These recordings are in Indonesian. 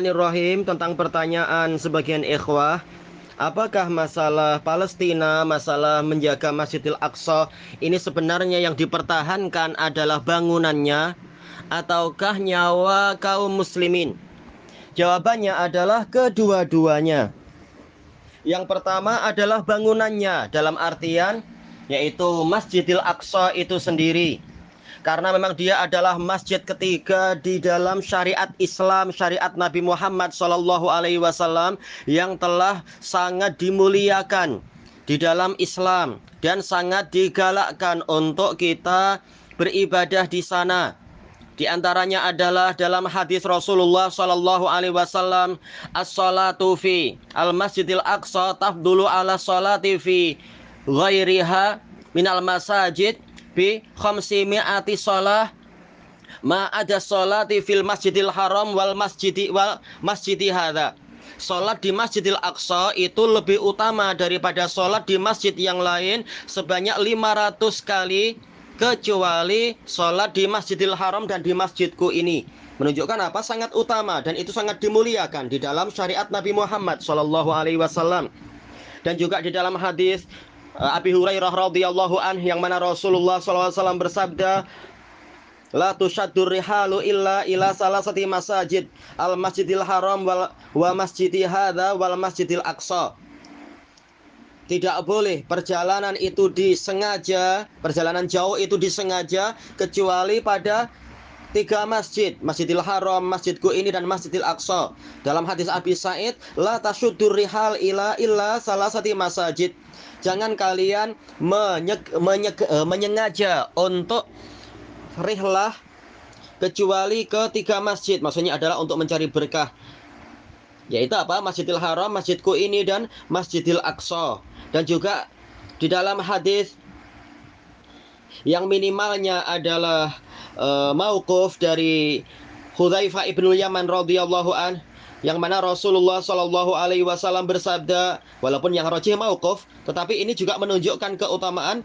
Bismillahirrahmanirrahim tentang pertanyaan sebagian ikhwah Apakah masalah Palestina, masalah menjaga Masjidil Aqsa ini sebenarnya yang dipertahankan adalah bangunannya ataukah nyawa kaum muslimin? Jawabannya adalah kedua-duanya. Yang pertama adalah bangunannya dalam artian yaitu Masjidil Aqsa itu sendiri karena memang dia adalah masjid ketiga di dalam syariat Islam, syariat Nabi Muhammad Shallallahu Alaihi Wasallam yang telah sangat dimuliakan di dalam Islam dan sangat digalakkan untuk kita beribadah di sana. Di antaranya adalah dalam hadis Rasulullah Shallallahu Alaihi Wasallam, as-salatu fi al masjidil aqsa tafdulu ala salati fi ghairiha minal masajid bi khamsi mi'ati shalah. Ma ada sholati fil masjidil haram wal masjidi wal masjidi hadha. Sholat di Masjidil Aqsa itu lebih utama daripada sholat di masjid yang lain sebanyak 500 kali kecuali sholat di Masjidil Haram dan di masjidku ini. Menunjukkan apa? Sangat utama dan itu sangat dimuliakan di dalam syariat Nabi Muhammad Shallallahu Alaihi Wasallam. Dan juga di dalam hadis Abi Hurairah radhiyallahu an yang mana Rasulullah SAW bersabda La tushaddur rihalu illa ila salasati masajid al masjidil haram wal, wa masjidi hadha wal masjidil aqsa. Tidak boleh perjalanan itu disengaja, perjalanan jauh itu disengaja kecuali pada tiga masjid, Masjidil Haram, Masjidku ini dan Masjidil Aqsa. Dalam hadis Abi Said, la tasyuddur rihal ila illa salah satu masjid jangan kalian menyeg, menyeg, uh, menyengaja untuk rihlah kecuali ke tiga masjid. Maksudnya adalah untuk mencari berkah. Yaitu apa? Masjidil Haram, Masjidku ini dan Masjidil Aqsa. Dan juga di dalam hadis yang minimalnya adalah uh, mauquf dari Hudzaifah ibnu Yaman radhiyallahu an yang mana Rasulullah Shallallahu Alaihi Wasallam bersabda, walaupun yang rojih mauquf, tetapi ini juga menunjukkan keutamaan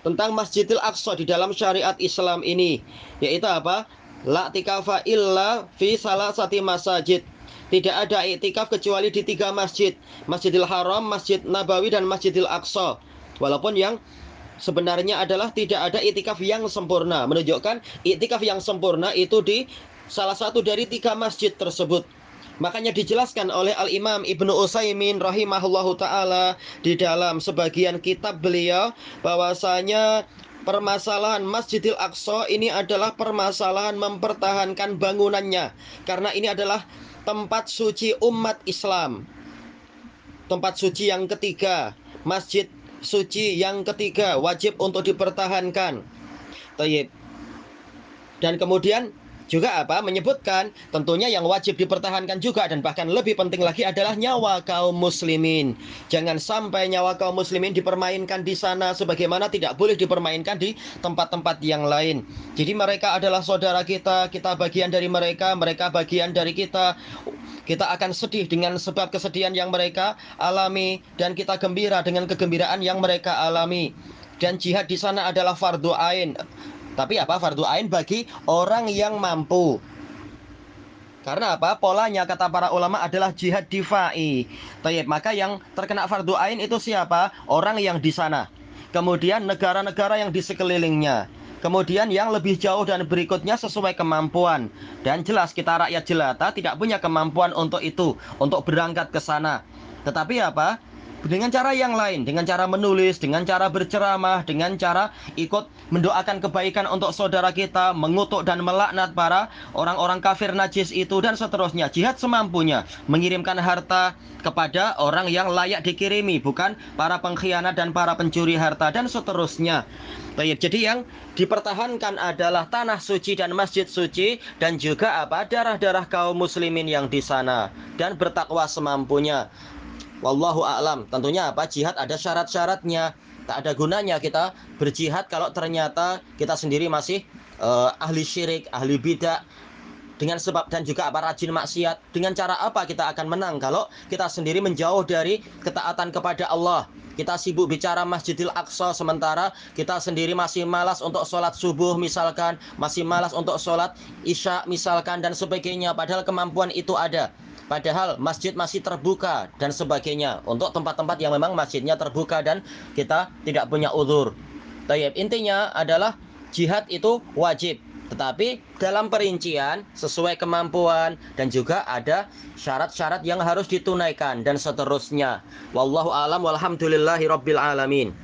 tentang Masjidil Aqsa di dalam syariat Islam ini, yaitu apa? La tikafa illa fi salah sati masajid. Tidak ada iktikaf kecuali di tiga masjid, Masjidil Haram, Masjid Nabawi dan Masjidil Aqsa. Walaupun yang sebenarnya adalah tidak ada itikaf yang sempurna, menunjukkan itikaf yang sempurna itu di salah satu dari tiga masjid tersebut. Makanya dijelaskan oleh Al-Imam Ibnu Utsaimin rahimahullahu taala di dalam sebagian kitab beliau bahwasanya permasalahan Masjidil Aqsa ini adalah permasalahan mempertahankan bangunannya karena ini adalah tempat suci umat Islam. Tempat suci yang ketiga, masjid suci yang ketiga wajib untuk dipertahankan. Tayyib. Dan kemudian juga apa menyebutkan tentunya yang wajib dipertahankan juga dan bahkan lebih penting lagi adalah nyawa kaum muslimin. Jangan sampai nyawa kaum muslimin dipermainkan di sana sebagaimana tidak boleh dipermainkan di tempat-tempat yang lain. Jadi mereka adalah saudara kita, kita bagian dari mereka, mereka bagian dari kita. Kita akan sedih dengan sebab kesedihan yang mereka alami dan kita gembira dengan kegembiraan yang mereka alami. Dan jihad di sana adalah fardu ain. Tapi apa fardu ain bagi orang yang mampu. Karena apa? Polanya kata para ulama adalah jihad difai. Tayyib, maka yang terkena fardu ain itu siapa? Orang yang di sana. Kemudian negara-negara yang di sekelilingnya. Kemudian yang lebih jauh dan berikutnya sesuai kemampuan. Dan jelas kita rakyat jelata tidak punya kemampuan untuk itu, untuk berangkat ke sana. Tetapi apa? Dengan cara yang lain, dengan cara menulis, dengan cara berceramah, dengan cara ikut mendoakan kebaikan untuk saudara kita, mengutuk dan melaknat para orang-orang kafir najis itu dan seterusnya. Jihad semampunya, mengirimkan harta kepada orang yang layak dikirimi, bukan para pengkhianat dan para pencuri harta dan seterusnya. Jadi yang dipertahankan adalah tanah suci dan masjid suci dan juga apa darah-darah kaum muslimin yang di sana dan bertakwa semampunya. Wallahu a'lam. Tentunya apa? Jihad ada syarat-syaratnya. Tak ada gunanya kita berjihad kalau ternyata kita sendiri masih uh, ahli syirik, ahli bidah dengan sebab dan juga apa rajin maksiat. Dengan cara apa kita akan menang kalau kita sendiri menjauh dari ketaatan kepada Allah. Kita sibuk bicara Masjidil Aqsa sementara kita sendiri masih malas untuk sholat subuh misalkan, masih malas untuk sholat isya misalkan dan sebagainya. Padahal kemampuan itu ada. Padahal masjid masih terbuka dan sebagainya untuk tempat-tempat yang memang masjidnya terbuka dan kita tidak punya udur. Tayyib, intinya adalah jihad itu wajib. Tetapi dalam perincian sesuai kemampuan dan juga ada syarat-syarat yang harus ditunaikan dan seterusnya. Wallahu alam walhamdulillahi alamin.